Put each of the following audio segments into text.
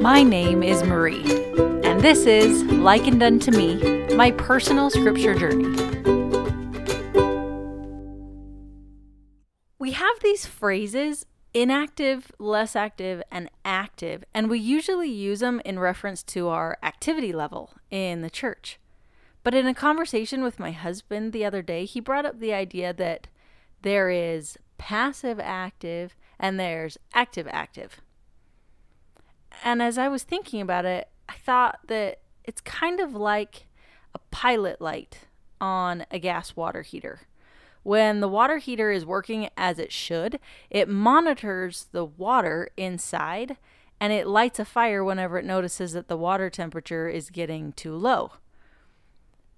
My name is Marie, and this is Likened Unto Me, my personal scripture journey. We have these phrases inactive, less active, and active, and we usually use them in reference to our activity level in the church. But in a conversation with my husband the other day, he brought up the idea that there is passive active and there's active active. And as I was thinking about it, I thought that it's kind of like a pilot light on a gas water heater. When the water heater is working as it should, it monitors the water inside and it lights a fire whenever it notices that the water temperature is getting too low.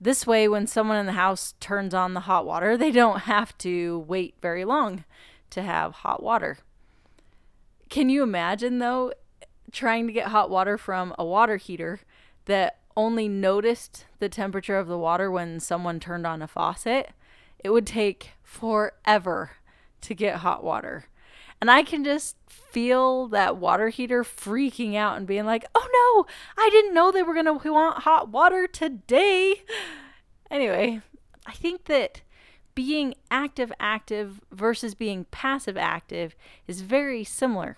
This way, when someone in the house turns on the hot water, they don't have to wait very long to have hot water. Can you imagine, though, trying to get hot water from a water heater that only noticed the temperature of the water when someone turned on a faucet? It would take forever to get hot water. And I can just feel that water heater freaking out and being like, oh no, I didn't know they were going to want hot water today. Anyway, I think that being active active versus being passive active is very similar.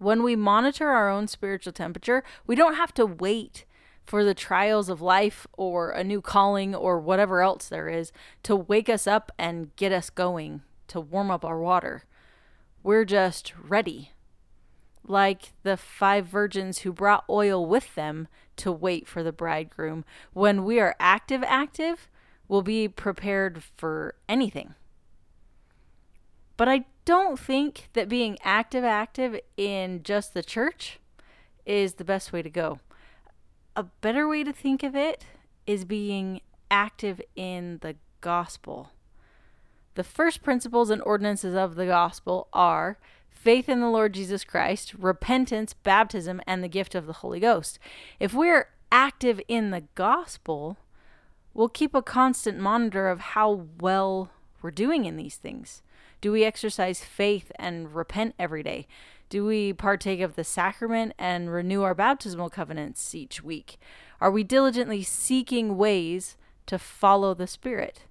When we monitor our own spiritual temperature, we don't have to wait for the trials of life or a new calling or whatever else there is to wake us up and get us going to warm up our water. We're just ready. Like the five virgins who brought oil with them to wait for the bridegroom. When we are active, active, we'll be prepared for anything. But I don't think that being active, active in just the church is the best way to go. A better way to think of it is being active in the gospel. The first principles and ordinances of the gospel are faith in the Lord Jesus Christ, repentance, baptism, and the gift of the Holy Ghost. If we're active in the gospel, we'll keep a constant monitor of how well we're doing in these things. Do we exercise faith and repent every day? Do we partake of the sacrament and renew our baptismal covenants each week? Are we diligently seeking ways to follow the Spirit?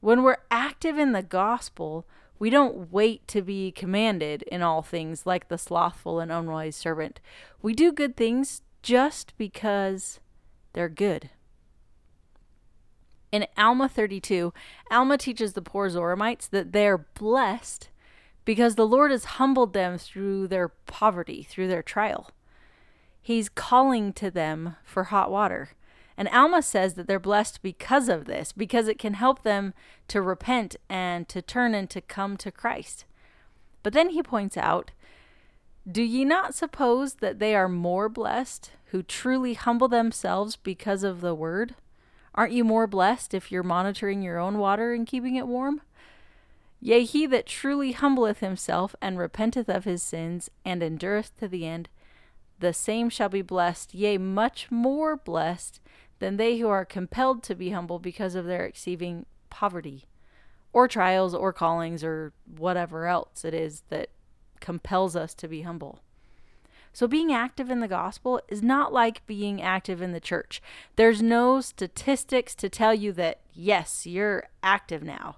When we're active in the gospel, we don't wait to be commanded in all things like the slothful and unwise servant. We do good things just because they're good. In Alma 32, Alma teaches the poor Zoramites that they're blessed because the Lord has humbled them through their poverty, through their trial. He's calling to them for hot water. And Alma says that they're blessed because of this, because it can help them to repent and to turn and to come to Christ. But then he points out Do ye not suppose that they are more blessed who truly humble themselves because of the word? Aren't you more blessed if you're monitoring your own water and keeping it warm? Yea, he that truly humbleth himself and repenteth of his sins and endureth to the end, the same shall be blessed, yea, much more blessed than they who are compelled to be humble because of their exceeding poverty, or trials, or callings, or whatever else it is that compels us to be humble. So, being active in the gospel is not like being active in the church. There's no statistics to tell you that, yes, you're active now.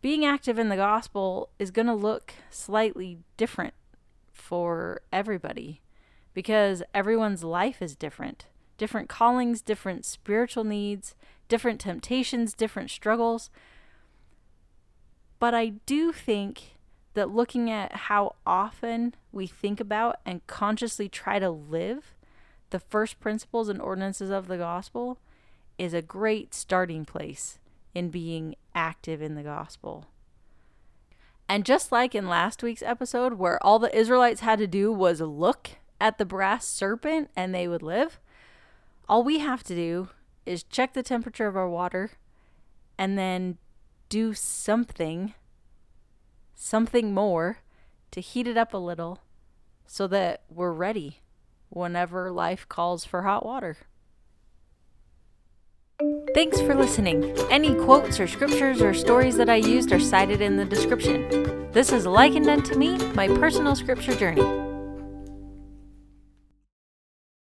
Being active in the gospel is going to look slightly different for everybody because everyone's life is different. Different callings, different spiritual needs, different temptations, different struggles. But I do think that looking at how often we think about and consciously try to live the first principles and ordinances of the gospel is a great starting place in being active in the gospel. And just like in last week's episode, where all the Israelites had to do was look at the brass serpent and they would live, all we have to do is check the temperature of our water and then do something something more to heat it up a little so that we're ready whenever life calls for hot water. Thanks for listening. Any quotes or scriptures or stories that I used are cited in the description. This is likened unto me, my personal scripture journey.